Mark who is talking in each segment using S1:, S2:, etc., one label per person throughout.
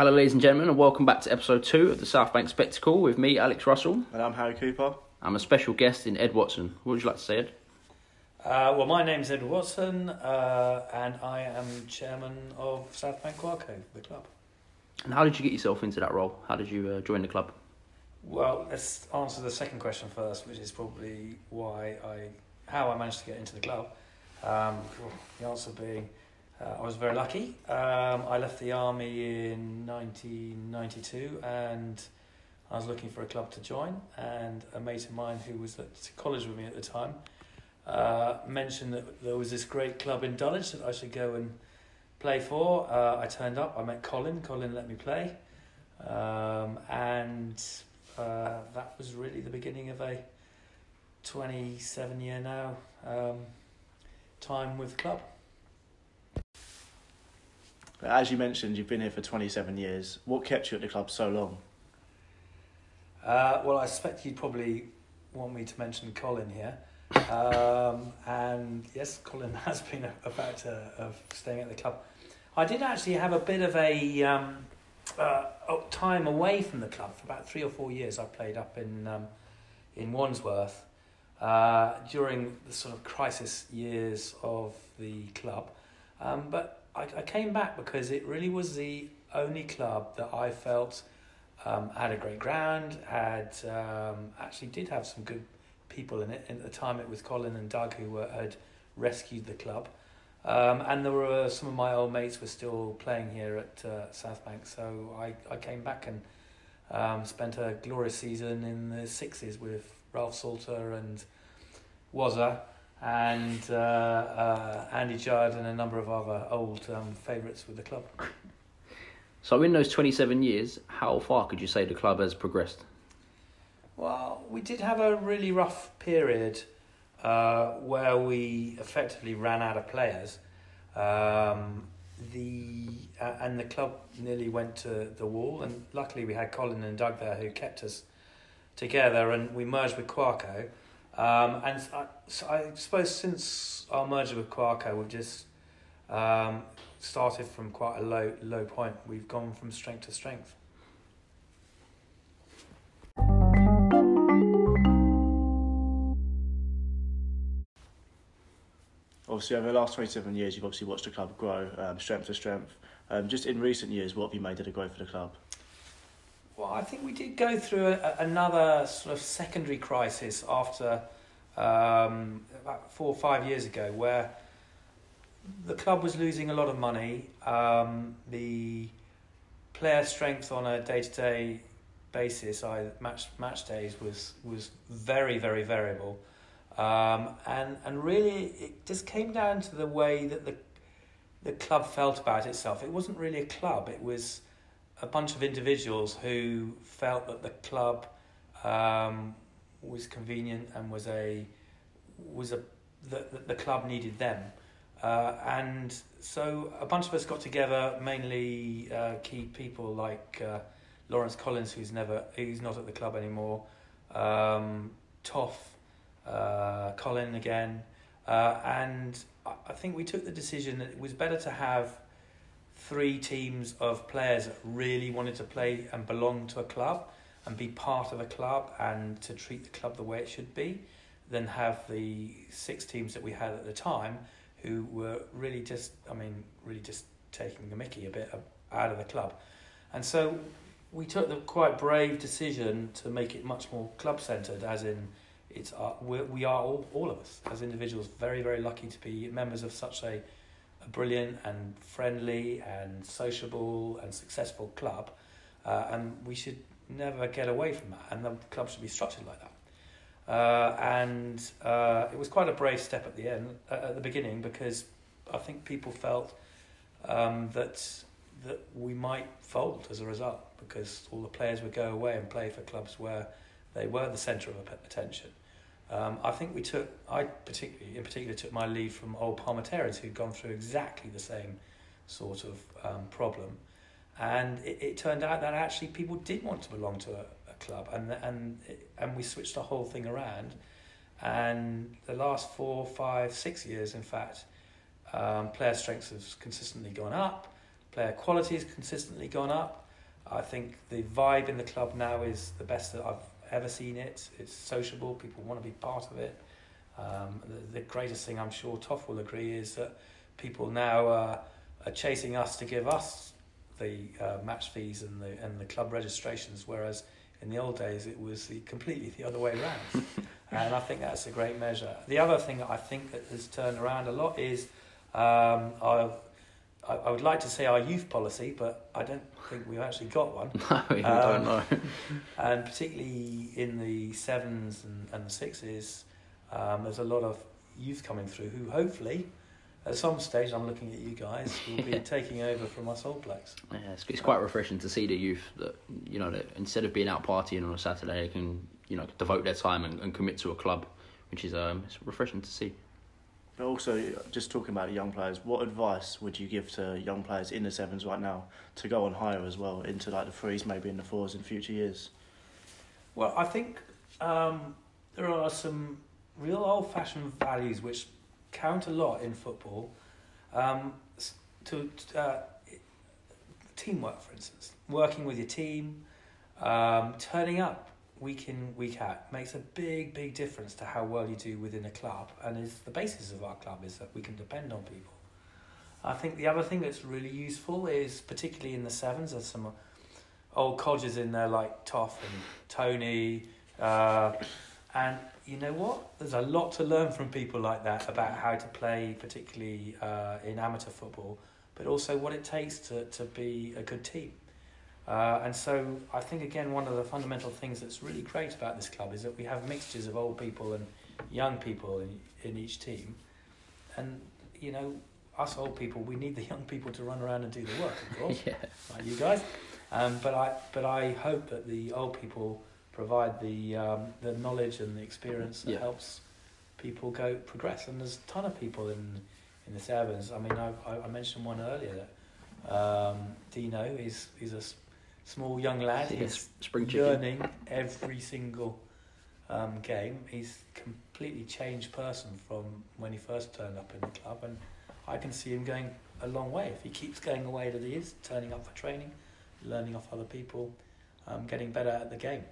S1: Hello, ladies and gentlemen, and welcome back to episode two of the South Bank Spectacle with me, Alex Russell.
S2: And I'm Harry Cooper.
S1: I'm a special guest in Ed Watson. What would you like to say, Ed?
S3: Uh, well, my name's Ed Watson, uh, and I am chairman of South Bank Cuaco, the club.
S1: And how did you get yourself into that role? How did you uh, join the club?
S3: Well, let's answer the second question first, which is probably why I, how I managed to get into the club. Um, the answer being, I was very lucky. Um, I left the army in 1992, and I was looking for a club to join. And a mate of mine who was at college with me at the time uh, mentioned that there was this great club in Dulwich that I should go and play for. Uh, I turned up. I met Colin. Colin let me play, um, and uh, that was really the beginning of a twenty-seven year now um, time with the club.
S2: As you mentioned, you've been here for 27 years. What kept you at the club so long?
S3: Uh, well, I suspect you'd probably want me to mention Colin here. Um, and yes, Colin has been a, a factor of staying at the club. I did actually have a bit of a um, uh, time away from the club for about three or four years. I played up in um, in Wandsworth uh, during the sort of crisis years of the club, um, but I, I came back because it really was the only club that I felt um, had a great ground, had um, actually did have some good people in it. And at the time, it was Colin and Doug who were, had rescued the club. Um, and there were some of my old mates were still playing here at uh, South Bank, so I, I came back and um, spent a glorious season in the sixes with Ralph Salter and Wazza and uh, uh, Andy Judd and a number of other old um, favourites with the club.
S1: So, in those 27 years, how far could you say the club has progressed?
S3: Well, we did have a really rough period uh, where we effectively ran out of players. Um, the uh, and the club nearly went to the wall, and luckily we had Colin and Doug there who kept us together, and we merged with Cuaco. Um, and I, so I suppose since our merger with Cuaco, we've just um, started from quite a low low point. We've gone from strength to strength.
S2: Obviously, over the last 27 years, you've obviously watched the club grow um, strength to strength. Um, just in recent years, what have you made of the growth of the club?
S3: Well, I think we did go through a, another sort of secondary crisis after um, about four or five years ago, where the club was losing a lot of money. Um, the player strength on a day to day basis, I match match days was was very very variable. Um, and and really, it just came down to the way that the the club felt about itself. It wasn't really a club; it was a bunch of individuals who felt that the club um, was convenient and was a was a the the club needed them. Uh, and so a bunch of us got together, mainly uh, key people like uh, Lawrence Collins, who's never who's not at the club anymore, um, Toff, uh, Colin again, uh, and I think we took the decision that it was better to have three teams of players that really wanted to play and belong to a club and be part of a club and to treat the club the way it should be than have the six teams that we had at the time who were really just, I mean, really just taking the mickey a bit out of the club. And so we took the quite brave decision to make it much more club centred, as in it's our, we're, we are all, all of us as individuals very very lucky to be members of such a, a brilliant and friendly and sociable and successful club uh, and we should never get away from that and the club should be structured like that uh, and uh, it was quite a brave step at the end uh, at the beginning because I think people felt um, that that we might fold as a result because all the players would go away and play for clubs where they were the centre of attention. Um, I think we took, I particularly, in particular, took my leave from old Parliamentarians who'd gone through exactly the same sort of um, problem, and it, it turned out that actually people did want to belong to a, a club, and and and we switched the whole thing around, and the last four, five, six years, in fact, um, player strength has consistently gone up, player quality has consistently gone up, I think the vibe in the club now is the best that I've ever seen it. It's sociable. People want to be part of it. Um, the, the greatest thing I'm sure Toff will agree is that people now uh, are chasing us to give us the uh, match fees and the and the club registrations, whereas in the old days it was the, completely the other way around. and I think that's a great measure. The other thing that I think that has turned around a lot is um, our, I, I would like to say our youth policy, but I don't think we've actually got one.
S1: No, we
S3: Um,
S1: don't know.
S3: and particularly in the sevens and, and the sixes, um, there's a lot of youth coming through who hopefully, at some stage, I'm looking at you guys, will be taking over from us Old Blacks.
S1: Yeah, it's, it's quite refreshing to see the youth that you know that instead of being out partying on a Saturday, they can you know devote their time and, and commit to a club, which is um it's refreshing to see.
S2: But also, just talking about young players, what advice would you give to young players in the sevens right now to go on higher as well into like the threes, maybe in the fours in future years?
S3: Well, I think um, there are some real old fashioned values which count a lot in football. Um, to uh, teamwork, for instance, working with your team, um, turning up week in week out makes a big big difference to how well you do within a club, and is the basis of our club is that we can depend on people. I think the other thing that's really useful is particularly in the sevens. There's some old codgers in there like Toff and Tony, uh, and you know what? There's a lot to learn from people like that about how to play, particularly uh, in amateur football, but also what it takes to, to be a good team. Uh, and so I think again one of the fundamental things that's really great about this club is that we have mixtures of old people and young people in, in each team, and you know us old people we need the young people to run around and do the work, of course
S1: yeah,
S3: like you guys. Um, but I but I hope that the old people provide the um, the knowledge and the experience that
S1: Yeah.
S3: helps people go progress. And there's a ton of people in in the sevens. I mean, I I, I mentioned one earlier. That, um, Dino is is a small young lad.
S1: Yes,
S3: He's
S1: spring chicken.
S3: learning every single um, game. He's completely changed person from when he first turned up in the club, and I can see him going a long way if he keeps going the way that he is, turning up for training, learning off other people, um, getting better at the game.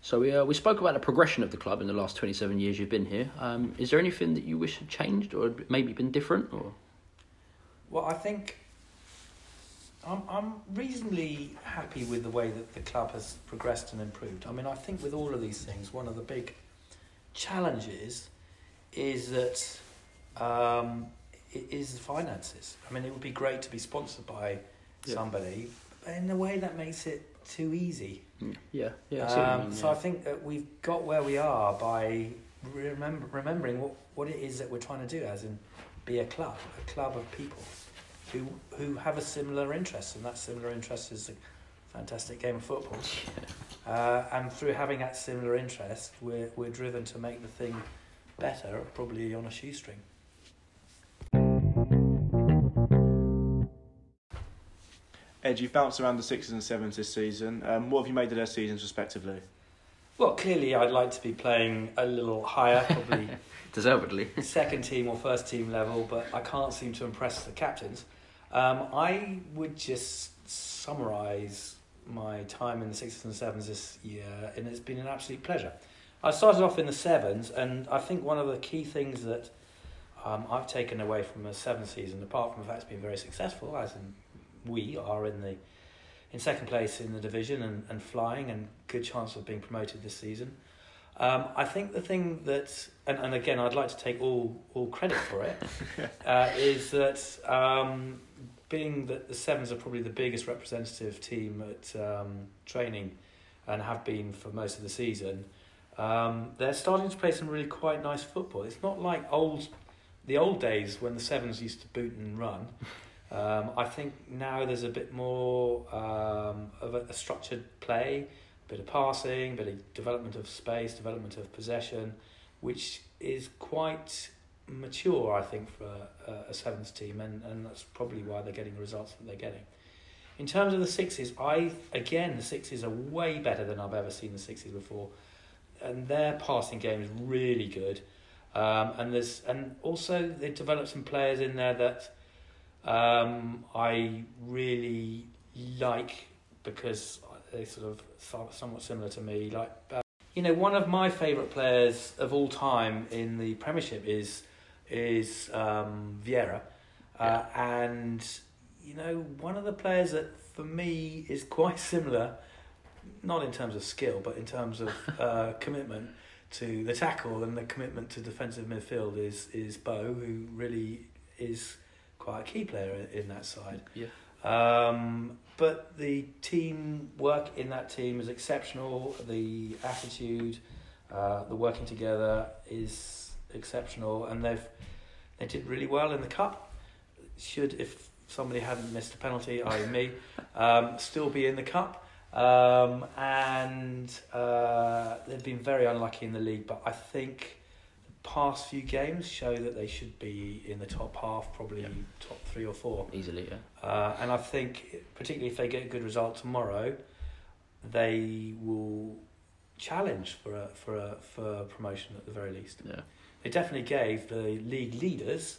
S1: So we uh, we spoke about the progression of the club in the last twenty seven years you've been here. Um, is there anything that you wish had changed or maybe been different or?
S3: Well, I think I'm I'm reasonably happy with the way that the club has progressed and improved. I mean, I think with all of these things, one of the big challenges is that um, i- is the finances. I mean, it would be great to be sponsored by
S1: Yeah.
S3: somebody, but in a way that makes it too easy.
S1: Yeah, yeah. I you
S3: Um,
S1: mean,
S3: so
S1: yeah.
S3: I think that we've got where we are by remember, remembering what, what it is that we're trying to do, as in be a club, a club of people who who have a similar interest, and that similar interest is a fantastic game of football. Uh, and through having that similar interest, we're we're driven to make the thing better, probably on a shoestring.
S2: Ed, you've bounced around the sixes and sevens this season. Um, what have you made of their seasons respectively?
S3: Well, clearly, I'd like to be playing a little higher, probably
S1: Deservedly.
S3: second team or first team level, but I can't seem to impress the captains. Um, I would just summarise my time in the sixes and sevens this year, and it's been an absolute pleasure. I started off in the sevens, and I think one of the key things that um, I've taken away from the seventh season, apart from the fact it's been very successful, as in we are in the in second place in the division and, and flying, and good chance of being promoted this season. Um, I think the thing that, and, and again, I'd like to take all, all credit for it, uh, is that um, being that the Sevens are probably the biggest representative team at um, training and have been for most of the season, um, they're starting to play some really quite nice football. It's not like old, the old days when the Sevens used to boot and run. Um, I think now there's a bit more um, of a, a structured play bit of passing, bit of development of space, development of possession, which is quite mature, I think, for a, a sevens team, and, and that's probably why they're getting the results that they're getting. In terms of the sixes, I again the sixes are way better than I've ever seen the sixes before, and their passing game is really good. Um, and there's and also they developed some players in there that um, I really like because they sort of somewhat similar to me. Like, uh, you know, one of my favourite players of all time in the Premiership is is um, Vieira, uh, and you know, one of the players that for me is quite similar, not in terms of skill, but in terms of uh, commitment to the tackle and the commitment to defensive midfield is is Bo, who really is quite a key player in that side.
S1: Yeah.
S3: Um, but the team work in that team is exceptional. The attitude, uh, the working together is exceptional, and they've they did really well in the cup. Should if somebody hadn't missed a penalty, i.e. me, um, still be in the cup. Um, and uh, they've been very unlucky in the league, but I think past few games show that they should be in the top half, probably
S1: Yeah.
S3: top three or four.
S1: Easily, yeah.
S3: Uh, and I think, particularly if they get a good result tomorrow, they will challenge for a, for a, for promotion at the very least.
S1: Yeah.
S3: They definitely gave the league leaders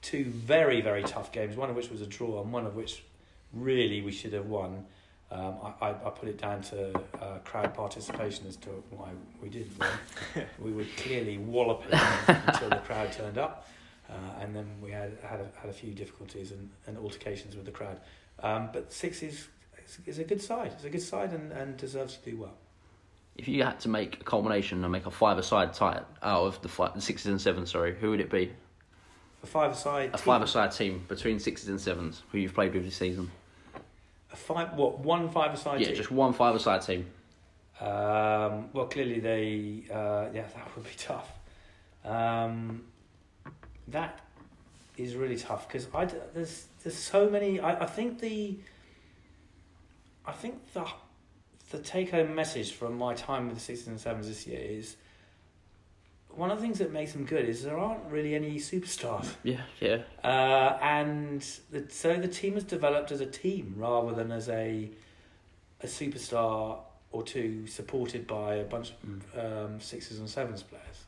S3: two very very tough games. One of which was a draw, and one of which really we should have won. Um, I, I, I put it down to uh, crowd participation as to why we didn't win. we were clearly walloping until the crowd turned up, uh, and then we had had a, had a few difficulties and, and altercations with the crowd. Um, but six is, is is a good side. It's a good side and, and deserves to do well.
S1: If you had to make a culmination and make a five-a-side tie out of the, five, the sixes and sevens, sorry, who would it be?
S3: A five-a-side.
S1: A five-a-side team between sixes and sevens who you've played with this season.
S3: A five. What one five-a-side?
S1: yeah,
S3: team?
S1: just one five-a-side team.
S3: Um, well, clearly they, uh, yeah, that would be tough. Um, that is really tough because I there's there's so many. I, I think the, I think the, the take home message from my time with the sixes and sevens this year is. One of the things that makes them good is there aren't really any superstars.
S1: Yeah, yeah.
S3: Uh, and the, so the team has developed as a team rather than as a a superstar or two supported by a bunch of um, sixes and sevens players.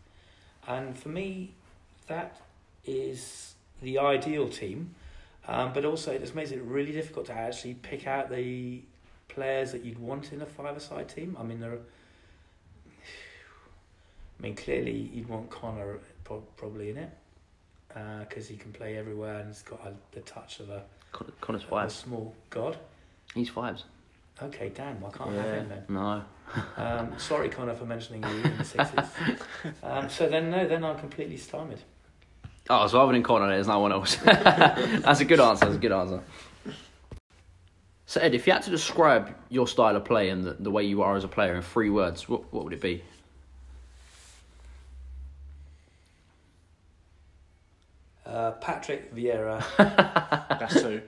S3: And for me, that is the ideal team. Um, but also, it just makes it really difficult to actually pick out the players that you'd want in a five-a-side team. I mean, there are. I mean, clearly, you'd want Connor probably in it because he can play everywhere and he's got a, the touch of a,
S1: Connor's
S3: of a small god.
S1: He's fives.
S3: Okay, damn, I can't have him then.
S1: No.
S3: Um, sorry, Connor, for mentioning you in the sixes. Um, so then, no, then I'm completely stymied.
S1: Oh, so other than Connor, there's no one else. That's a good answer. That's a good answer. So Ed, if you had to describe your style of play and the, the way you are as a player in three words, what what would it be?
S3: Uh, Patrick Vieira,
S2: That's two.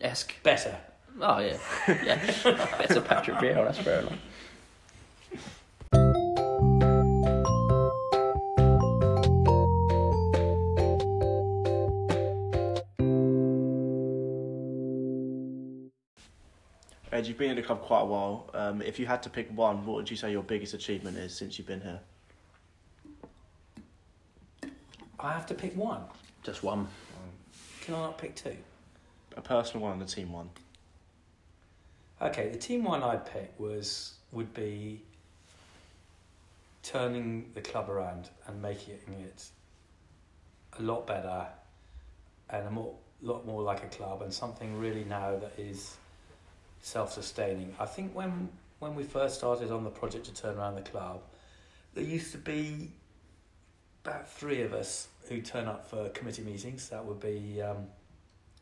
S1: Esque.
S3: better.
S1: Oh yeah, yeah. Better Patrick Vieira. That's fair enough.
S2: Ed, you've been in the club quite a while. Um, if you had to pick one, what would you say your biggest achievement is since you've been here?
S3: I have to pick one.
S1: Just one.
S3: Can I not pick two?
S2: A personal one and a team one.
S3: Okay, the team one I'd pick was would be turning the club around and making it a lot better and a more lot more like a club and something really now that is self-sustaining. I think when when we first started on the project to turn around the club, there used to be about three of us who turn up for committee meetings. That would be um,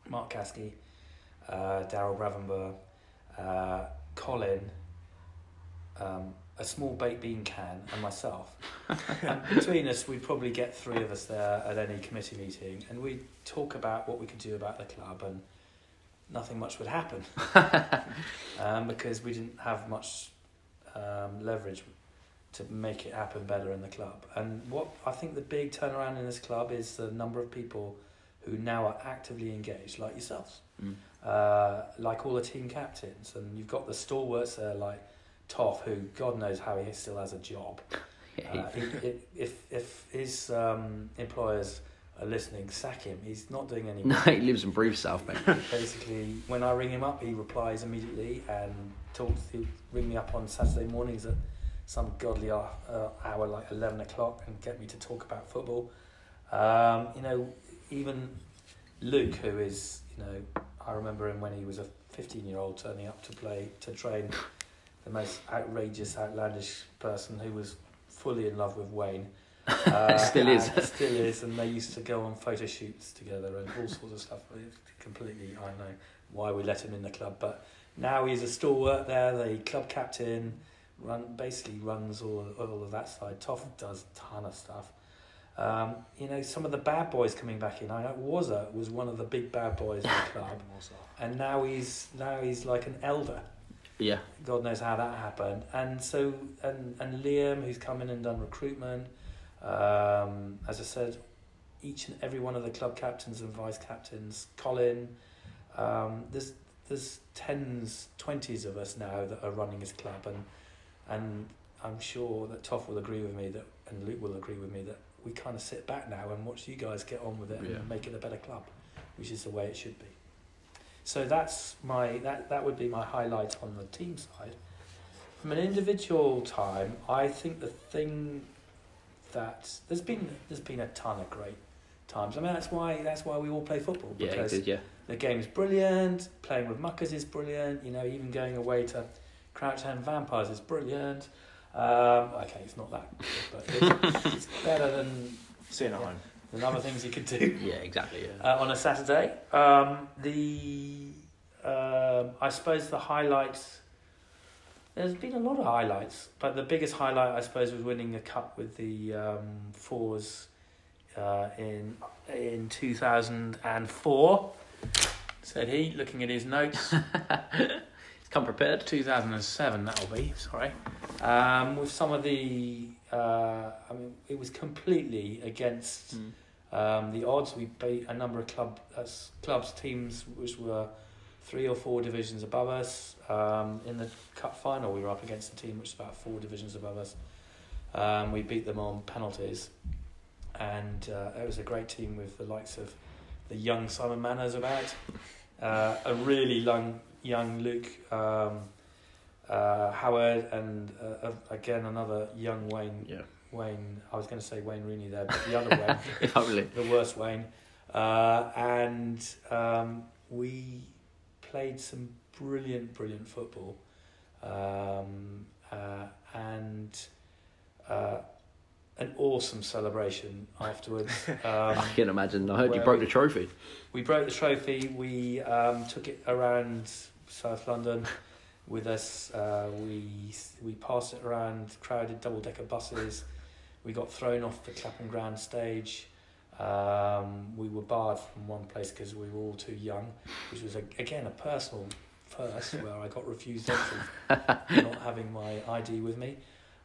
S3: Mark Caskey, uh, Daryl Bravenburg, uh, Colin, um, a small baked bean can, and myself. and between us, we'd probably get three of us there at any committee meeting, and we'd talk about what we could do about the club, and nothing much would happen um, because we didn't have much um, leverage to make it happen better in the club. And what I think the big turnaround in this club is the number of people who now are actively engaged, like yourselves
S1: Mm.
S3: uh, like all the team captains, and you've got the stalwarts there like Toff, who God knows how he still has a job. Uh, if, if if his um, employers are listening, sack him. He's not doing any.
S1: No, he lives and breathes South Bank.
S3: Basically, when I ring him up, he replies immediately and talks. He'll ring me up on Saturday mornings at some godly hour, uh, hour like eleven o'clock, and get me to talk about football. Um, you know, even Luke, who is you know, I remember him when he was a fifteen-year-old turning up to play to train the most outrageous, outlandish person who was fully in love with Wayne. Uh,
S1: Still is.
S3: Still is, and they used to go on photo shoots together and all sorts of stuff. It's completely, I don't know why we let him in the club, but now he's a stalwart there, the club captain, run basically runs all all of that side. Toff does a ton of stuff. Um, you know, some of the bad boys coming back in. I know Wazza was one of the big bad boys in the club, and now he's now he's like an elder.
S1: Yeah.
S3: God knows how that happened. And so, and, and Liam, who's come in and done recruitment, um, as I said, each and every one of the club captains and vice captains, Colin, um, there's there's tens, twenties of us now that are running his club, and and I'm sure that Toff will agree with me that, and Luke will agree with me that we kind of sit back now and watch you guys get on with it
S1: Yeah.
S3: and make it a better club, which is the way it should be. So that's my that that would be my highlight on the team side. From an individual time, I think the thing that there's been there's been a ton of great times. I mean that's why that's why we all play football
S1: Yeah,
S3: because
S1: did, yeah.
S3: the game's brilliant. Playing with muckers is brilliant. You know, even going away to Crouch End Vampires is brilliant. Um, okay, it's not that good, but it's, it's better than
S2: Seeing at home.
S3: than other things you could do
S1: Yeah, exactly, yeah.
S3: uh, on a Saturday. Um, the um, I suppose the highlights. There's been a lot of highlights, but the biggest highlight I suppose was winning a cup with the um, fours uh, in in two thousand and four. Said he, looking at his notes.
S1: Come prepared.
S3: 2007 that'll be sorry. Um, with some of the uh, I mean it was completely against
S1: Mm.
S3: um, the odds. We beat a number of club uh, clubs teams which were three or four divisions above us. Um, in the cup final we were up against a team which is about four divisions above us. Um, we beat them on penalties. And uh, it was a great team with the likes of the young Simon Manners about. Uh, a really young young Luke um, uh, Howard and uh, again another young Wayne
S1: Yeah.
S3: Wayne I was going to say Wayne Rooney there but the other Wayne
S1: only.
S3: the worst Wayne uh, and um, we played some brilliant brilliant football um, uh, and uh, an awesome celebration afterwards um,
S1: I can imagine. I heard you broke the trophy.
S3: we broke the trophy. We um, took it around South London with us. Uh, we we passed it around crowded double decker buses. We got thrown off the Clapham Grand stage. Um, we were barred from one place because we were all too young, which was a, again a personal first where I got refused entry for not having my ID with me.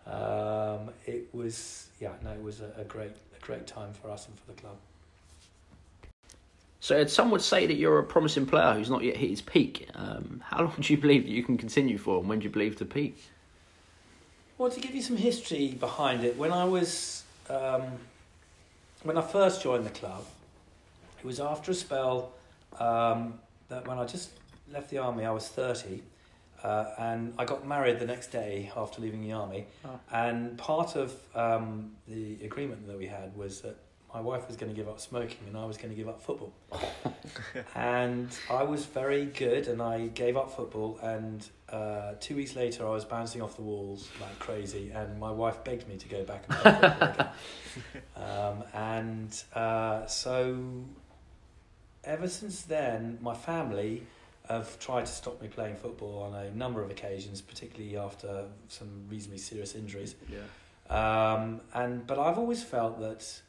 S3: Um, it was yeah no it was a, a great a great time for us and for the club.
S1: So some would say that you're a promising player who's not yet hit his peak. Um, how long do you believe that you can continue for, and when do you believe to peak?
S3: Well, to give you some history behind it, when I was um, when I first joined the club, it was after a spell um, that when I just left the army, I was thirty, uh, and I got married the next day after leaving the army.
S1: Oh.
S3: And part of um, the agreement that we had was that my wife was going to give up smoking and I was going to give up football. and I was very good and I gave up football. And uh, two weeks later, I was bouncing off the walls like crazy. And my wife begged me to go back and play football again. Um, and uh, so ever since then, my family have tried to stop me playing football on a number of occasions, particularly after some reasonably serious injuries.
S1: Yeah.
S3: Um, and but I've always felt that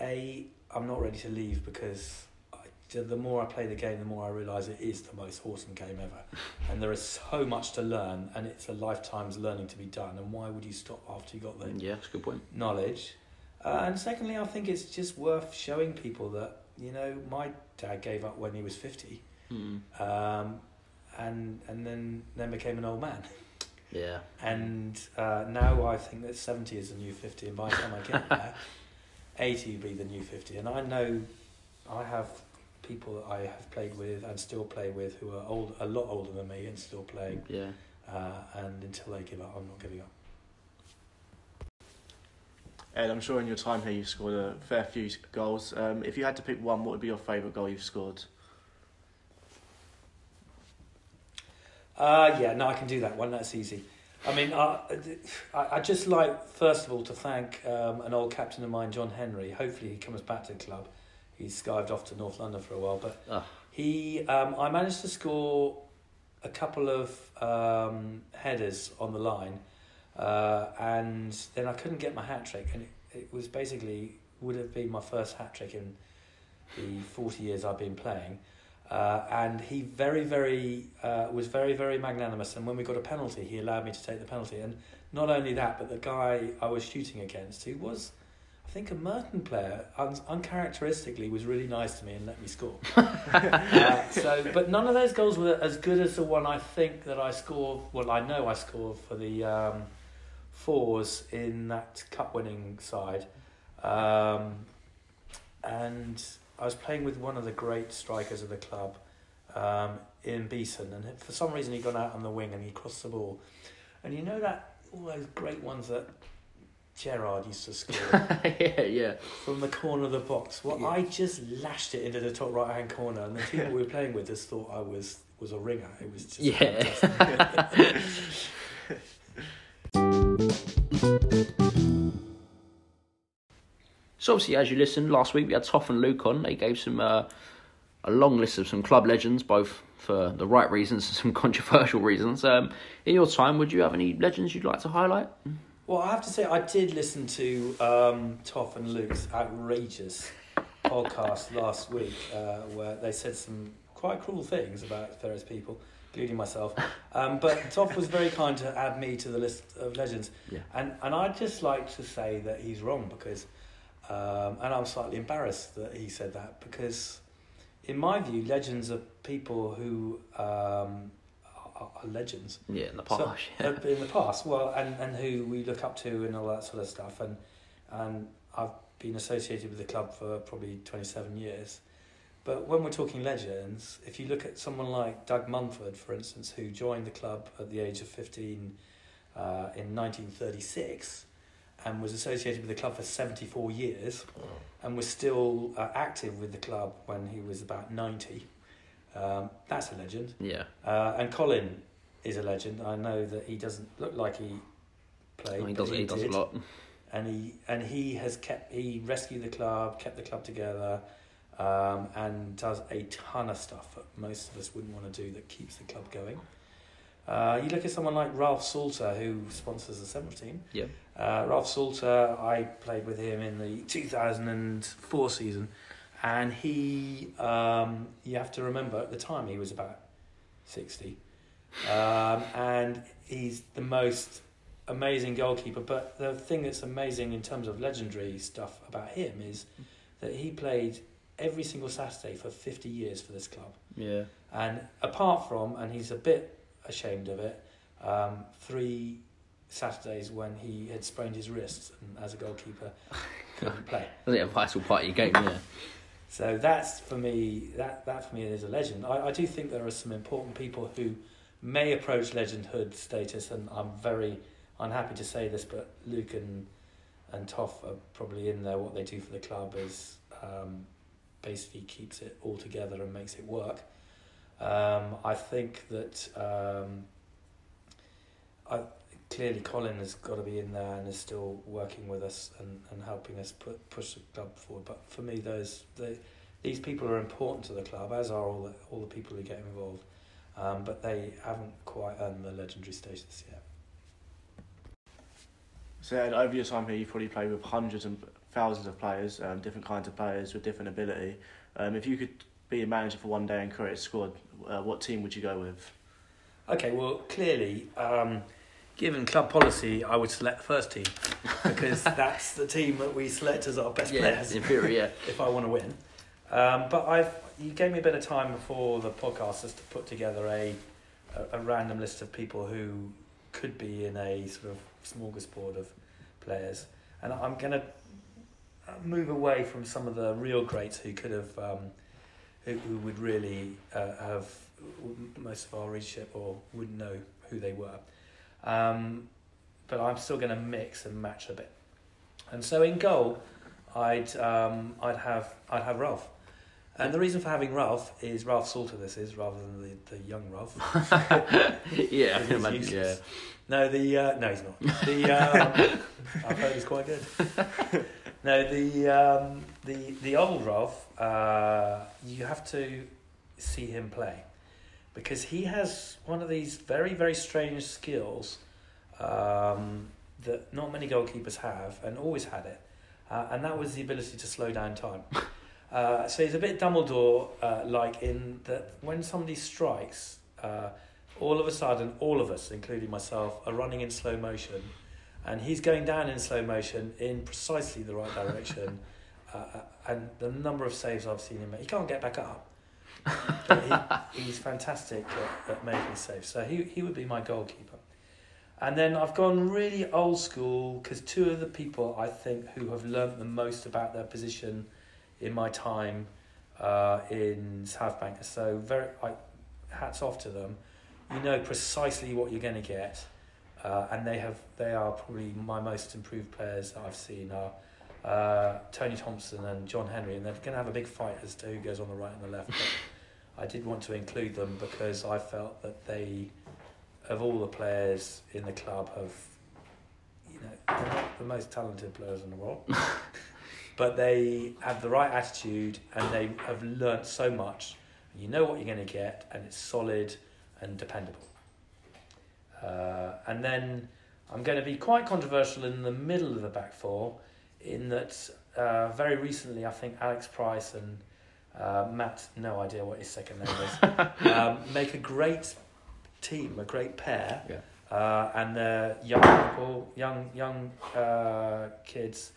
S3: a I'm not ready to leave because I, the more I play the game, the more I realise it is the most awesome game ever, and there is so much to learn, and it's a lifetime's learning to be done. And why would you stop after you got the
S1: Yeah, that's a good point.
S3: knowledge? Uh, and secondly, I think it's just worth showing people that you know my dad gave up when he was fifty,
S1: Mm.
S3: um, and and then then became an old man.
S1: Yeah.
S3: And uh, now I think that 70 is the new 50, and by the time I get there, 80 would be the new 50. And I know I have people that I have played with and still play with who are old, a lot older than me and still playing.
S1: Yeah.
S3: Uh, and until they give up, I'm not giving up.
S2: Ed, I'm sure in your time here you've scored a fair few goals. Um, if you had to pick one, what would be your favourite goal you've scored?
S3: Uh, yeah, no, I can do that one. That's easy. I mean, I, I I just like, first of all, to thank um, an old captain of mine, John Henry. Hopefully, he comes back to the club. He's skived off to North London for a while, but
S1: Ah.
S3: he, um, I managed to score a couple of um, headers on the line, uh, and then I couldn't get my hat trick, and it, it was basically would have been my first hat trick in the forty years I've been playing. Uh, and he very, very uh, was very, very magnanimous. And when we got a penalty, he allowed me to take the penalty. And not only that, but the guy I was shooting against, who was, I think, a Merton player, un- uncharacteristically was really nice to me and let me score. uh, so, but none of those goals were as good as the one I think that I scored. Well, I know I scored for the um, fours in that cup-winning side. Um, and I was playing with one of the great strikers of the club, um, Ian Beeson, and for some reason he got out on the wing and he crossed the ball. And you know that all those great ones that Gerrard used to score
S1: yeah, yeah.
S3: from the corner of the box. Well,
S1: Yeah.
S3: I just lashed it into the top right hand corner, and the people we were playing with just thought I was was a ringer. It was just
S1: Yeah. So obviously, as you listened last week, we had Toff and Luke on. They gave some uh, a long list of some club legends, both for the right reasons and some controversial reasons. Um, in your time, would you have any legends you'd like to highlight?
S3: Well, I have to say, I did listen to um, Toff and Luke's outrageous podcast last week, uh, where they said some quite cruel things about various people, including myself. Um, but Toff was very kind to add me to the list of legends,
S1: Yeah.
S3: and and I'd just like to say that he's wrong because, um, and I'm slightly embarrassed that he said that because, in my view, legends are people who um, are, are legends
S1: Yeah, in the
S3: so-
S1: past. yeah.
S3: uh, in the past, well, and, and who we look up to and all that sort of stuff. And and I've been associated with the club for probably 27 years. But when we're talking legends, if you look at someone like Doug Munford, for instance, who joined the club at the age of 15 uh, in 1936 and was associated with the club for 74 years and was still uh, active with the club when he was about 90, um, that's a legend.
S1: yeah.
S3: Uh, and Colin is a legend. I know that he doesn't look like he played.
S1: Well, he does. He does a lot.
S3: And he and he has kept. He rescued the club, kept the club together, um, and does a ton of stuff that most of us wouldn't want to do that keeps the club going. Uh, you look at someone like Ralph Salter, who sponsors the Central team.
S1: Yeah.
S3: Uh, Ralph Salter, I played with him in the 2004 season, and he, um, you have to remember at the time he was about 60, um, and he's the most amazing goalkeeper. But the thing that's amazing in terms of legendary stuff about him is that he played every single Saturday for 50 years for this club.
S1: Yeah.
S3: And apart from, and he's a bit ashamed of it, um, three Saturdays when he had sprained his wrists and as a goalkeeper couldn't play.
S1: I think a vital part of your game. Yeah.
S3: So that's for me. That that for me is a legend. I, I do think there are some important people who may approach legendhood status, and I'm very unhappy to say this, but Luke and and Toff are probably in there. What they do for the club is um, basically keeps it all together and makes it work. Um, I think that um, I, clearly Colin has got to be in there and is still working with us and, and helping us put, push the club forward. But for me, those they, these people are important to the club, as are all the all the people who get involved. Um, but they haven't quite earned the legendary status yet.
S2: So over your time here, you've probably played with hundreds and thousands of players, um, different kinds of players with different ability. Um, if you could be a manager for one day and create a squad, uh, what team would you go with?
S3: Okay, well, clearly, um, given club policy, I would select the first team because that's the team that we select as our best
S1: Yeah.
S3: players.
S1: In theory, yeah.
S3: if I want to win. Um, but I've you gave me a bit of time before the podcast just to put together a, a a random list of people who could be in a sort of smorgasbord of players, and I'm gonna move away from some of the real greats who could have, um, who, who would really uh, have most of our readership or wouldn't know who they were. Um, but I'm still going to mix and match a bit. And so in goal, I'd um, I'd have I'd have Ralph. And the reason for having Ralph is Ralph Salter. This is rather than the, the young Ralph.
S1: yeah, I can imagine. Yeah.
S3: No, the uh, no, he's not. The um, I've heard he's quite good. No, the um, the the old Ralph. Uh, you have to see him play because he has one of these very very strange skills um, that not many goalkeepers have and always had it, uh, and that was the ability to slow down time. Uh, so he's a bit Dumbledore uh, like in that when somebody strikes, uh, all of a sudden, all of us, including myself, are running in slow motion, and he's going down in slow motion in precisely the right direction. uh, and the number of saves I've seen him make, he can't get back up. He, he's fantastic at, at making saves. So he, he would be my goalkeeper. And then I've gone really old school because two of the people I think who have learnt the most about their position in my time uh, in South Bank. So very, I, hats off to them. You know precisely what you're going to get, uh, and they have they are probably my most improved players that I've seen are uh, Tony Thompson and John Henry, and they're going to have a big fight as to who goes on the right and the left. I did want to include them because I felt that they, of all the players in the club, have you know they're not the most talented players in the world. but they have the right attitude and they have learnt so much. You know what you're going to get, and it's solid and dependable. Uh, and then I'm going to be quite controversial in the middle of the back four, in that uh, very recently I think Alex Price and uh, Matt, no idea what his second name is, um, make a great team, a great pair.
S1: Yeah.
S3: Uh, and they're young people, young young uh, kids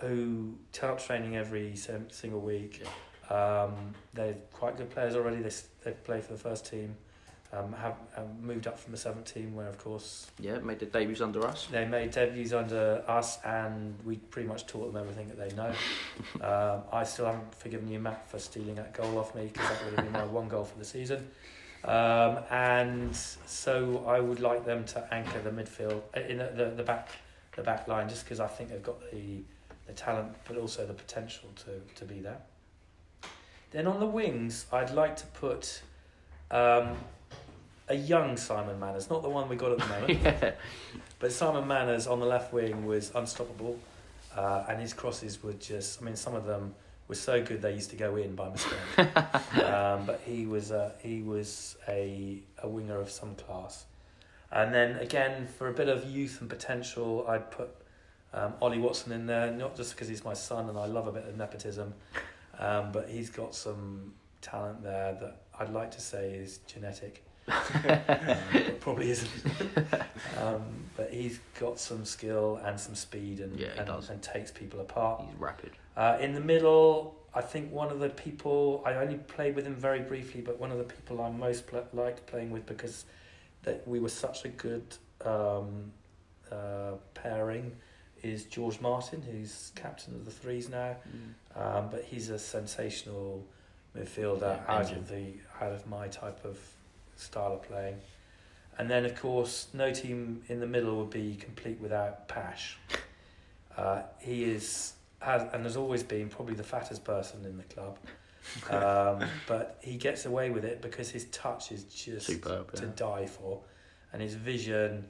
S3: who turn up training every single week. Um, they're quite good players already. They they play for the first team. Um, have, have moved up from the seventh team, where of course
S1: Yeah, made their debuts under us.
S3: they made debuts under us, and we pretty much taught them everything that they know. um, I still haven't forgiven you, Matt, for stealing that goal off me because that would have been my one goal for the season. Um, and so I would like them to anchor the midfield uh, in the, the, the back the back line, just because I think they've got the the talent, but also the potential to to be there. Then on the wings, I'd like to put um, a young Simon Manners, not the one we got at the moment.
S1: yeah.
S3: But Simon Manners on the left wing was unstoppable, uh, and his crosses were just, I mean, some of them were so good they used to go in by mistake. um, but he was, uh, he was a, a winger of some class. And then again, for a bit of youth and potential, I'd put um, Ollie Watson in there, not just because he's my son and I love a bit of nepotism, um, but he's got some talent there that I'd like to say is genetic. um, probably isn't. um, but he's got some skill and some speed and
S1: Yeah,
S3: and, and takes people apart.
S1: He's rapid.
S3: Uh, in the middle, I think one of the people I only played with him very briefly, but one of the people I most pl- liked playing with because that we were such a good um, uh, pairing is George Martin, who's captain of the Threes now. Um, but he's a sensational midfielder
S1: Yeah,
S3: out of the out of my type of style of playing. And then, of course, no team in the middle would be complete without Pash. Uh, he is has and has always been probably the fattest person in the club. Um, but he gets away with it because his touch is just
S1: Superb.
S3: to
S1: Yeah.
S3: die for, and his vision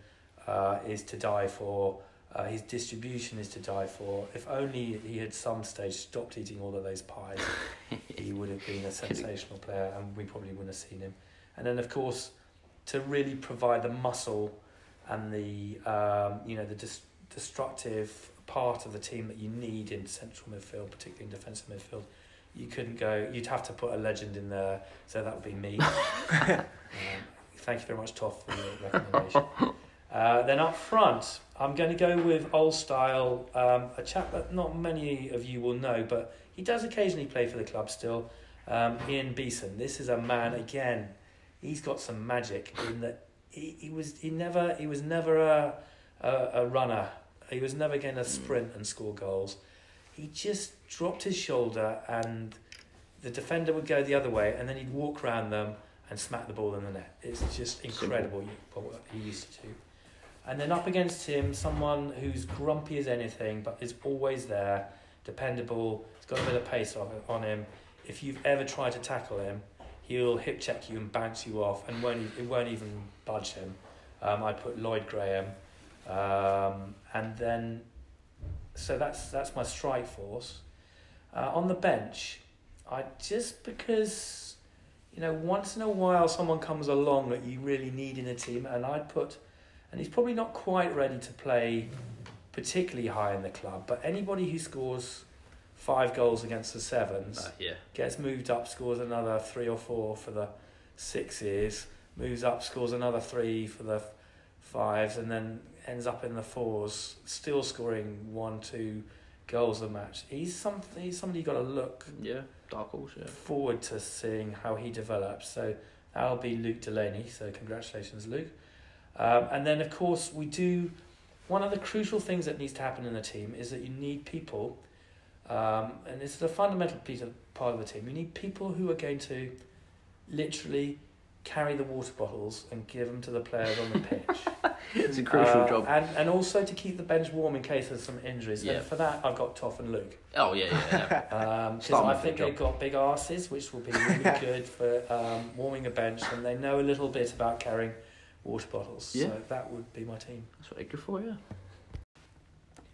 S3: uh, is to die for. Uh, his distribution is to die for. If only he had some stage stopped eating all of those pies, he would have been a sensational player, and we probably wouldn't have seen him. And then, of course, to really provide the muscle and the um, you know the dis- destructive part of the team that you need in central midfield, particularly in defensive midfield, you couldn't go. You'd have to put a legend in there, so that would be me. um, thank you very much, Toff, for your recommendation. Uh, then up front, I'm going to go with old style, um, a chap that not many of you will know, but he does occasionally play for the club still. Um, Ian Beeson. This is a man again. He's got some magic in that he, he was he never he was never a, a a runner. He was never going to sprint and score goals. he just dropped his shoulder and the defender would go the other way and then he'd walk around them and smack the ball in the net. It's just incredible what he used to do. And then up against him, someone who's grumpy as anything but is always there, dependable, he's got a bit of pace on on him. If you've ever tried to tackle him, he'll hip check you and bounce you off and won't, it won't even budge him. Um, I put Lloyd Graham. Um, and then, so that's, that's my strike force. Uh, on the bench, I just because, you know, once in a while someone comes along that you really need in a team, and I'd put, and he's probably not quite ready to play particularly high in the club, but anybody who scores five goals against the sevens
S1: Uh, yeah.
S3: gets moved up, scores another three or four for the sixes, moves up, scores another three for the fives, and then ends up in the fours, still scoring one, two goals a match. He's something. He's somebody you got to look
S1: Yeah. Dark horse. Yeah.
S3: forward to seeing how he develops. So that'll be Luke Delaney. So congratulations, Luke. Um, and then of course we do. One of the crucial things that needs to happen in the team is that you need people, um, and this is a fundamental piece of part of the team. You need people who are going to literally carry the water bottles and give them to the players on the pitch.
S1: It's a crucial
S3: Uh,
S1: job.
S3: and and also to keep the bench warm in case there's some injuries.
S1: Yeah.
S3: And for that, I've got Toff and Luke.
S1: Oh yeah, yeah. yeah.
S3: Um, I think they've got big arses, which will be really good for um, warming a bench, and they know a little bit about carrying water bottles.
S1: Yeah.
S3: So that would be my team.
S1: That's what they're good for. Yeah.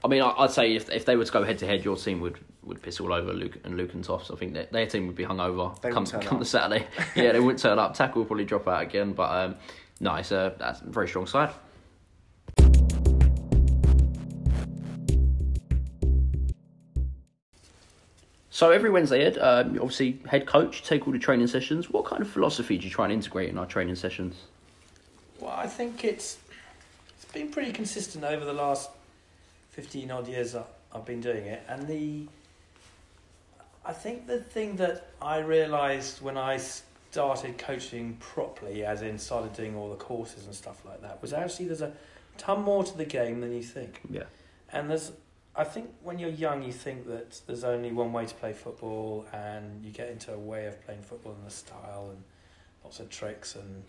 S1: I mean, I- I'd say if if they were to go head to head, your team would, would piss all over Luke and Luke and Toffs. I think that their team would be hungover
S2: They
S1: come
S2: wouldn't turn
S1: come
S2: up.
S1: the Saturday. yeah, they wouldn't turn up. Tackle will probably drop out again, but um, no, it's a that's a very strong side. So every Wednesday, Ed, um, obviously head coach, take all the training sessions. What kind of philosophy do you try and integrate in our training sessions?
S3: Well, I think it's it's been pretty consistent over the last fifteen odd years I've been doing it, and the I think the thing that I realised when I started coaching properly, as in started doing all the courses and stuff like that, was actually there's a ton more to the game than you think.
S1: Yeah.
S3: And there's, I think when you're young, you think that there's only one way to play football, and you get into a way of playing football and a style and lots of tricks and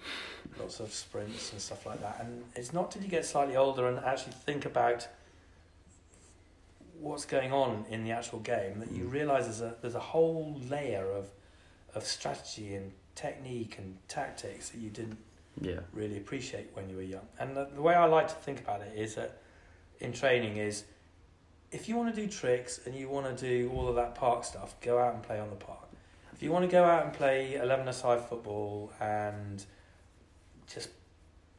S3: lots of sprints and stuff like that. And it's not till you get slightly older and actually think about what's going on in the actual game that you
S1: Mm.
S3: realise there's a there's a whole layer of of strategy and technique and tactics that you didn't
S1: Yeah.
S3: really appreciate when you were young. And the, the way I like to think about it is that in training is if you want to do tricks and you want to do all of that park stuff, go out and play on the park. If you want to go out and play 11 aside football and just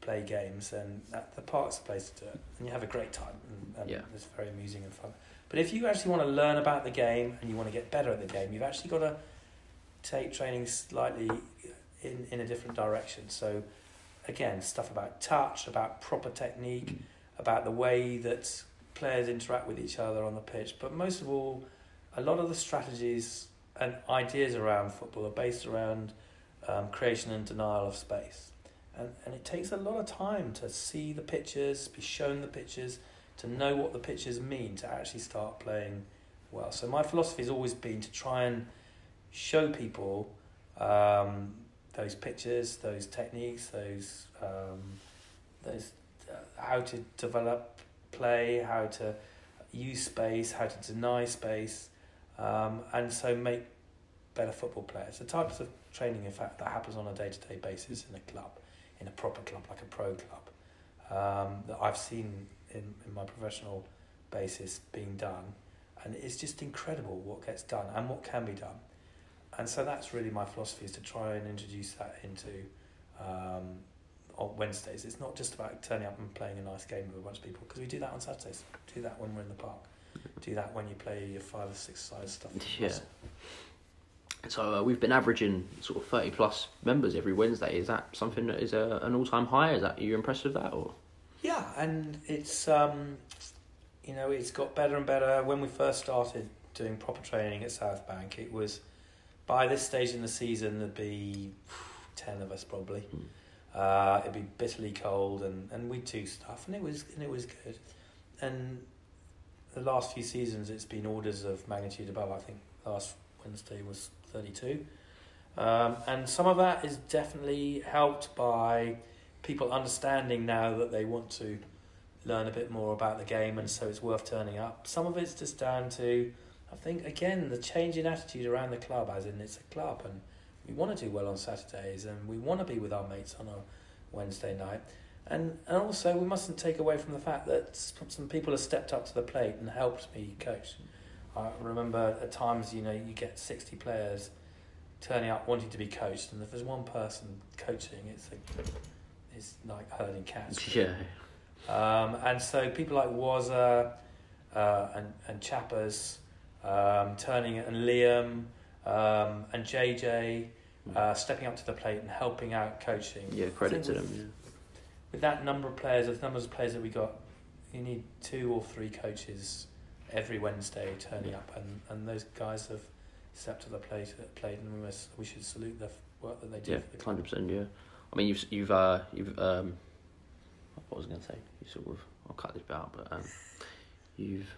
S3: play games, then that, the park's the place to do it. And you have a great time and, and
S1: Yeah.
S3: it's very amusing and fun. But if you actually want to learn about the game and you want to get better at the game, you've actually got to take training slightly in, in a different direction. So, again, stuff about touch, about proper technique, about the way that players interact with each other on the pitch. But most of all, a lot of the strategies and ideas around football are based around um, creation and denial of space. And, and it takes a lot of time to see the pictures, be shown the pictures, to know what the pictures mean, to actually start playing well. So my philosophy has always been to try and show people um, those pictures, those techniques, those um, those uh, how to develop play, how to use space, how to deny space, um, and so make better football players. The types of training, in fact, that happens on a day to day basis in a club, in a proper club like a pro club, um, that I've seen in, in my professional basis being done, and it's just incredible what gets done and what can be done. And so that's really my philosophy is to try and introduce that into um, on Wednesdays. It's not just about turning up and playing a nice game with a bunch of people because we do that on Saturdays. Do that when we're in the park. Do that when you play your five or six size stuff.
S1: Yeah. So uh, we've been averaging sort of thirty plus members every Wednesday. Is that something that is a, an all time high? Is that are you impressed with that or?
S3: Yeah, and it's um, you know it's got better and better. When we first started doing proper training at South Bank, it was by this stage in the season there'd be ten of us probably.
S1: Mm.
S3: Uh, it'd be bitterly cold, and, and we'd do stuff, and it was and it was good. And the last few seasons, it's been orders of magnitude above. I think last Wednesday was 32. Um, and some of that is definitely helped by people understanding now that they want to learn a bit more about the game and so it's worth turning up. Some of it's just down to, I think, again, the change in attitude around the club, as in it's a club and we want to do well on Saturdays and we want to be with our mates on a Wednesday night. And, and also, we mustn't take away from the fact that some people have stepped up to the plate and helped me coach. I remember at times, you know, you get 60 players turning up wanting to be coached, and if there's one person coaching, it's a, it's like herding cats.
S1: Yeah.
S3: Um, and so people like Wazza uh, and and Chappers um, turning and Liam um, and JJ uh, stepping up to the plate and helping out coaching.
S1: Yeah, credit to them. Yeah.
S3: With that number of players, the numbers of players that we got, you need two or three coaches every Wednesday turning up, and, and those guys have stepped to the plate, played, and we must we should salute the work that they do.
S1: Yeah, hundred percent. Yeah, I mean you've you've uh, you've um, what was I going to say? You sort of I'll cut this bit out, but um, you've.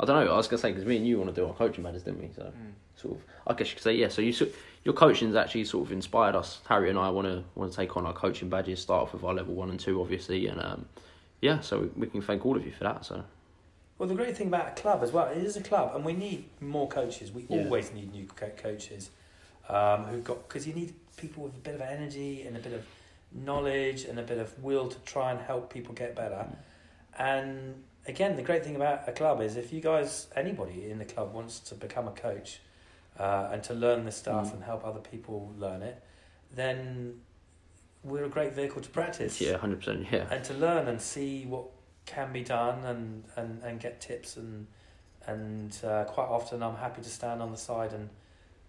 S1: I don't know. I was gonna say because me and you want to do our coaching matters, didn't we? So mm. sort of, I guess you could say yeah. So you your coaching's actually sort of inspired us. Harry and I want to want to take on our coaching badges. Start off with our level one and two, obviously, and um, yeah. So we, we can thank all of you for that. So
S3: well, the great thing about a club as well, it is a club, and we need more coaches. We yeah. always need new co- coaches um, who've got because you need people with a bit of energy and a bit of knowledge and a bit of will to try and help people get better. And again, the great thing about a club is if you guys, anybody in the club wants to become a coach uh, and to learn this stuff mm. and help other people learn it, then we're a great vehicle to practice.
S1: Yeah, hundred percent. Yeah,
S3: and to learn and see what can be done and, and, and get tips and and uh, quite often I'm happy to stand on the side and,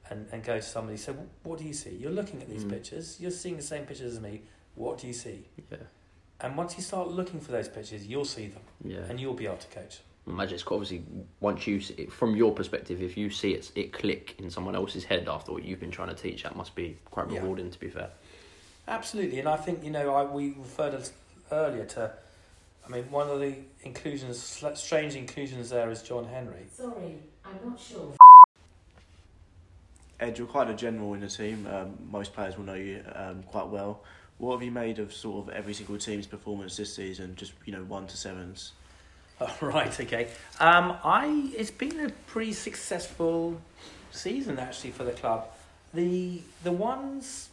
S3: and, and go to somebody say what do you see you're looking at these mm. pictures you're seeing the same pictures as me what do you see
S1: yeah
S3: and once you start looking for those pitches, you'll see them
S1: yeah
S3: and you'll be able to coach
S1: imagine it's obviously once you see it, from your perspective if you see it it click in someone else's head after what you've been trying to teach that must be quite rewarding yeah. to be fair
S3: absolutely and I think you know I we referred earlier to I mean, one of the inclusions, strange inclusions there is John Henry.
S4: Sorry, I'm not sure.
S2: Ed, you're quite a general in the team. Um, most players will know you um, quite well. What have you made of sort of every single team's performance this season? Just you know, one to sevens.
S3: Oh, right. Okay. Um, I it's been a pretty successful season actually for the club. The the ones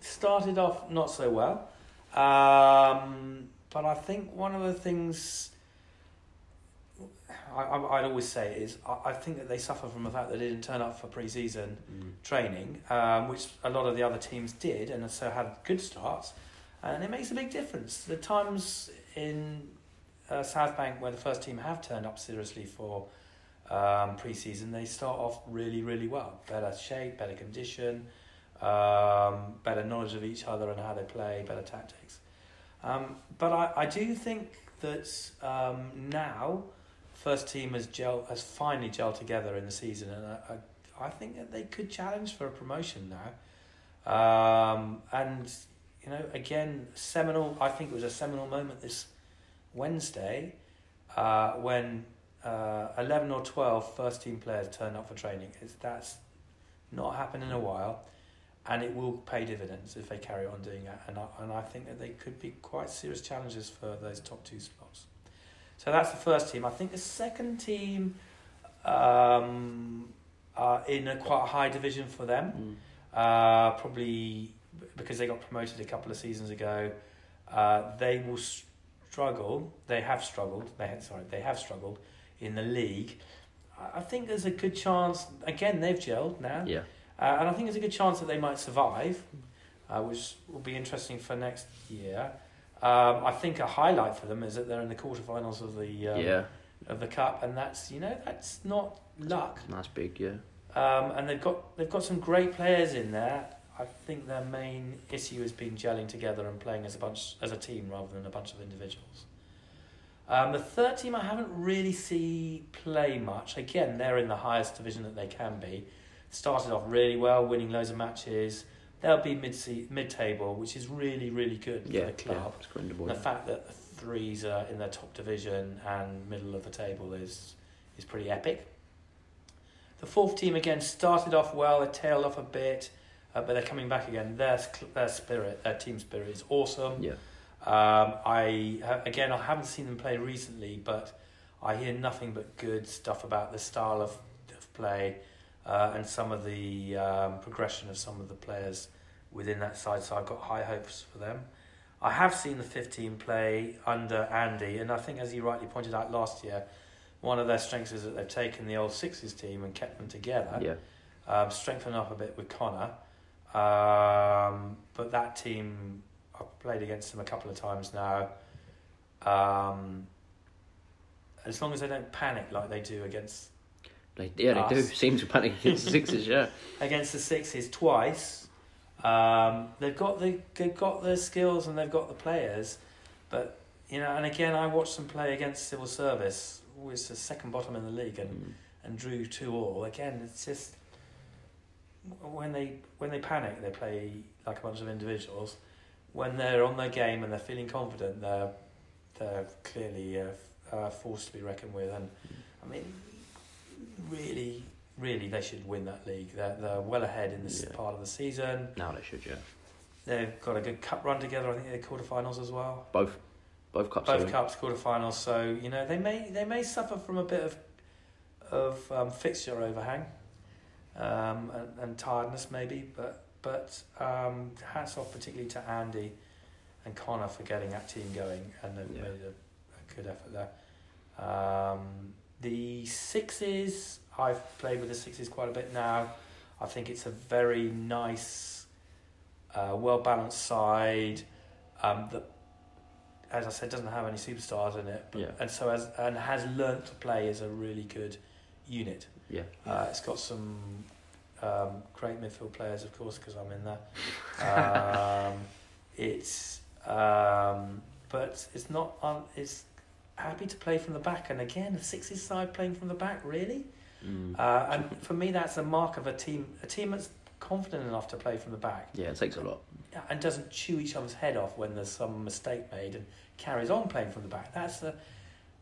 S3: started off not so well. Um, but I think one of the things I, I, would always say is I, I think that they suffer from the fact that they didn't turn up for pre-season mm. training, um, which a lot of the other teams did, and so had good starts, and it makes a big difference. The times in uh, South Bank where the first team have turned up seriously for um, pre-season, they start off really, really well. Better shape, better condition, um, better knowledge of each other and how they play, better tactics. Um, but I, I do think that um, now, first team has gel has finally gelled together in the season, and I, I, I think that they could challenge for a promotion now. Um, and you know, again, seminal. I think it was a seminal moment this Wednesday uh, when uh, eleven or 12 first team players turned up for training. It's, that's not happened in a while and it will pay dividends if they carry on doing that. And I, and I think that they could be quite serious challenges for those top two slots. So that's the first team. I think the second team um, are in a quite a high division for them. Mm. Uh, probably because they got promoted a couple of seasons ago. Uh, they will struggle. They have struggled. They had, sorry, they have struggled in the league. I think there's a good chance. Again, they've gelled now.
S1: Yeah.
S3: Uh, and I think there's a good chance that they might survive, uh, which will be interesting for next year. Um, I think a highlight for them is that they're in the quarterfinals of the um,
S1: yeah.
S3: of the cup, and that's you know that's not luck.
S1: That's big, yeah.
S3: Um, and they've got they've got some great players in there. I think their main issue has been gelling together and playing as a bunch as a team rather than a bunch of individuals. Um, the third team I haven't really see play much. Again, they're in the highest division that they can be started off really well, winning loads of matches. They'll be mid mid table, which is really really good
S1: yeah,
S3: for the club.
S1: Yeah,
S3: the fact that the threes are in their top division and middle of the table is is pretty epic. The fourth team again started off well, they tailed off a bit, uh, but they're coming back again. Their their spirit, their team spirit is awesome.
S1: Yeah.
S3: Um, I ha- again, I haven't seen them play recently, but I hear nothing but good stuff about the style of, of play uh, and some of the um, progression of some of the players within that side. So I've got high hopes for them. I have seen the 15 play under Andy, and I think, as you rightly pointed out last year, one of their strengths is that they've taken the old Sixes team and kept them together
S1: Yeah.
S3: um, strengthen up a bit with Connor. Um, but that team, I've played against them a couple of times now. Um, as long as they don't panic like they do against
S1: They, yeah, they do.
S3: Us.
S1: Seem to panic against the Sixers, yeah.
S3: against the Sixes twice, um, they've got the they've got the skills and they've got the players. But you know, and again, I watched them play against Civil Service, who was the second bottom in the league, and
S1: Mm.
S3: and drew two all. Again, it's just when they when they panic, they play like a bunch of individuals. When they're on their game and they're feeling confident, they're they're clearly uh, uh, forced to be reckoned with. And I mean, really, really, they should win that league. They're they're well ahead in this
S1: Yeah.
S3: part of the season.
S1: Now they should, yeah.
S3: They've got a good cup run together. I think they're quarterfinals as well.
S1: Both, both cups.
S3: Both cups quarterfinals. So you know they may they may suffer from a bit of of um, fixture overhang um, and, and tiredness maybe, but but um, hats off particularly to Andy and Connor for getting that team going, and they've
S1: Yeah.
S3: made a, a good effort there. Um, the sixes, I've played with the sixes quite a bit now. I think it's a very nice, uh, well balanced side. Um, that, as I said, doesn't have any superstars in it, but,
S1: Yeah.
S3: and so has and has learnt to play as a really good unit.
S1: Yeah.
S3: Uh, it's got some um, great midfield players, of course, because I'm in there. Um, it's um, but it's not on. It's happy to play from the back, and again, the sixes side playing from the back, really.
S1: Mm.
S3: Uh, and for me, that's a mark of a team. A team that's confident enough to play from the back
S1: yeah, it takes a lot.
S3: and doesn't chew each other's head off when there's some mistake made and carries on playing from the back. That's the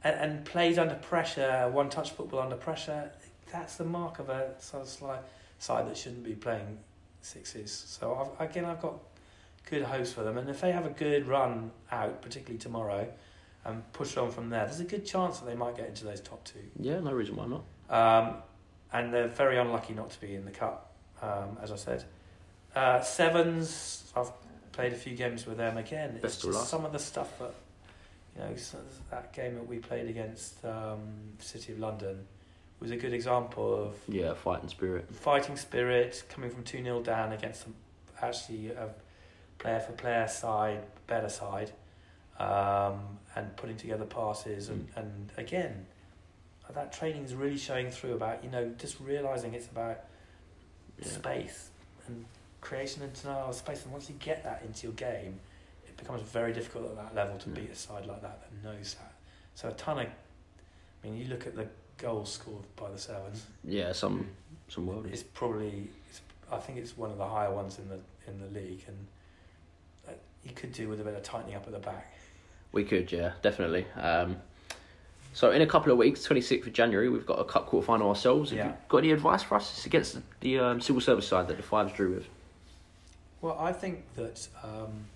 S3: and, and plays under pressure, one touch football under pressure. That's the mark of a sort of sli- side that shouldn't be playing sixes. So I've, again, I've got good hopes for them, and if they have a good run out, particularly tomorrow, and push on from there, there's a good chance that they might get into those top two.
S1: Yeah, no reason why not.
S3: Um, and they're very unlucky not to be in the cup, um, as I said. Uh, sevens, I've played a few games with them again. It's
S1: Best of
S3: just
S1: luck.
S3: some of the stuff that, you know, that game that we played against um, City of London was a good example of
S1: Yeah, fighting spirit.
S3: fighting spirit coming from 2 0 down against some, actually a player for player side, better side, um, and putting together passes. And,
S1: Mm.
S3: and again, that training is really showing through about, you know, just realizing it's about
S1: Yeah.
S3: space and creation and denial of space. And once you get that into your game, it becomes very difficult at that level to
S1: Yeah.
S3: beat a side like that that knows that. So a ton of, I mean, you look at the goals scored by the Sevens.
S1: Yeah, some some world.
S3: It's probably, it's, I think it's one of the higher ones in the in the league, and uh, you could do with a bit of tightening up at the back.
S1: We could, yeah, definitely. Um, so in a couple of weeks, twenty sixth of January, we've got a cup quarter final ourselves. Have
S3: Yeah.
S1: you got any advice for us? It's against the, um, civil service side that the fives drew with.
S3: Well, I think that um,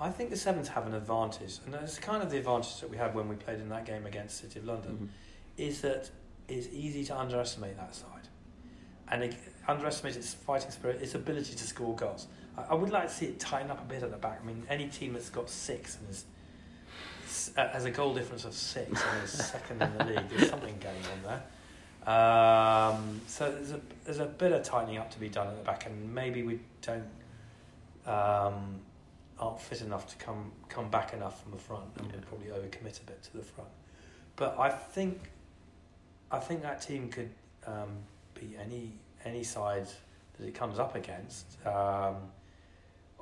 S3: I think the Sevens have an advantage, and it's kind of the advantage that we had when we played in that game against City of London.
S1: Mhm.
S3: is that it's easy to underestimate that side and it, underestimate its fighting spirit, its ability to score goals. I, I would like to see it tighten up a bit at the back. I mean, any team that's got six and is, uh, has a goal difference of six and is second in the league, there's something going on there. Um, so there's a, there's a bit of tightening up to be done at the back, and maybe we don't um, aren't fit enough to come come back enough from the front, and
S1: Yeah.
S3: we'll probably overcommit a bit to the front. But I think I think that team could um, beat any any side that it comes up against um,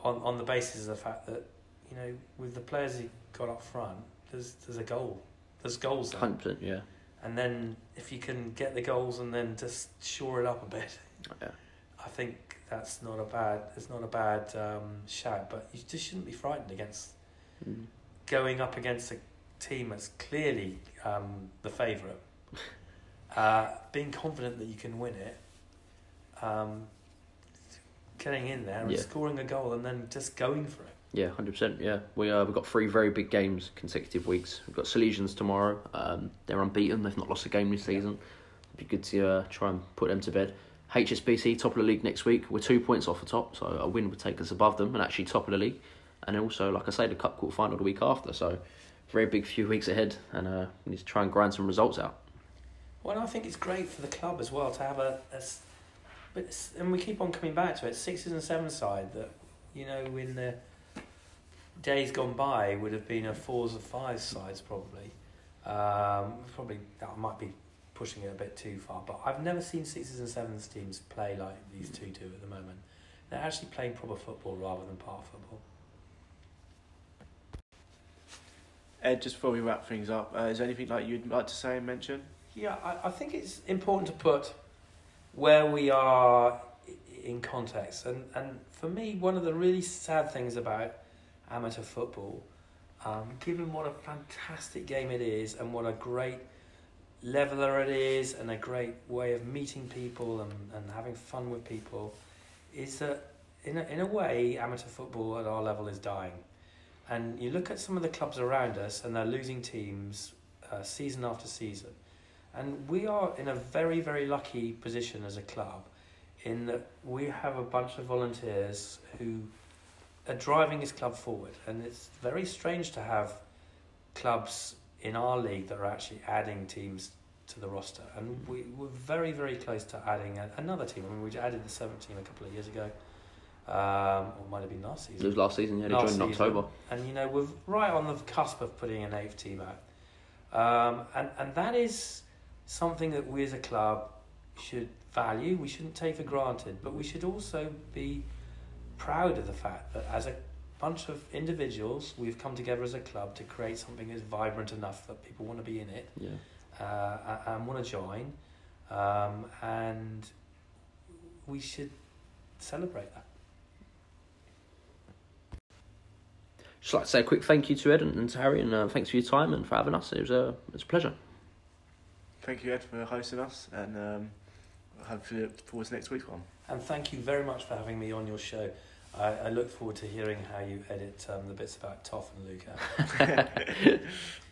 S3: on on the basis of the fact that you know with the players he got up front, there's there's a goal, there's goals there,
S1: Hundred percent, yeah.
S3: and then if you can get the goals and then just shore it up a bit,
S1: Yeah.
S3: I think that's not a bad it's not a bad um, shout. But you just shouldn't be frightened against
S1: Mm.
S3: going up against a team that's clearly um, the favourite, uh, being confident that you can win it, um, getting in there and
S1: Yeah.
S3: scoring a goal and then just going for it.
S1: Yeah, hundred percent. Yeah, we uh, we've got three very big games consecutive weeks. We've got Salesians tomorrow. Um, they're unbeaten. They've not lost a game this season. It'd be good to uh, try and put them to bed. HSBC top of the league next week. We're two points off the top, so a win would take us above them and actually top of the league. And also, like I say, the cup quarter final the week after. So very big few weeks ahead, and uh, we need to try and grind some results out.
S3: Well, I think it's great for the club as well to have a, a but and we keep on coming back to it. Sixes and sevens side that you know in the days gone by would have been a fours or fives sides probably. Um, probably that might be pushing it a bit too far, but I've never seen sixes and sevens teams play like these two do at the moment. They're actually playing proper football rather than park football.
S2: Ed, just before we wrap things up, uh, is there anything like you'd like to say and mention?
S3: Yeah, I, I think it's important to put where we are in context. And, and for me, one of the really sad things about amateur football, um, given what a fantastic game it is and what a great leveler it is and a great way of meeting people and, and having fun with people, is that in a, in a way, amateur football at our level is dying. And you look at some of the clubs around us and they're losing teams uh, season after season. And we are in a very, very lucky position as a club in that we have a bunch of volunteers who are driving this club forward. And it's very strange to have clubs in our league that are actually adding teams to the roster. And we, we're very, very close to adding a, another team. I mean, we added the seventh team a couple of years ago, um, or it might have been last season.
S1: It was last season. Yeah, they
S3: Last
S1: joined in
S3: season.
S1: October.
S3: And you know, we're right on the cusp of putting an eighth team out. Um, and, and that is something that we as a club should value, we shouldn't take for granted, but we should also be proud of the fact that as a bunch of individuals, we've come together as a club to create something that's vibrant enough that people want to be in it
S1: Yeah.
S3: uh, and- want to join. Um, and we should celebrate that.
S1: Just like to say a quick thank you to Ed and, and to Harry, and uh, thanks for your time and for having us. It was a it was a pleasure.
S2: Thank you, Ed, for hosting us, and um, hopefully look forward to next week's one.
S3: And thank you very much for having me on your show. I, I look forward to hearing how you edit um, the bits about Toff and out.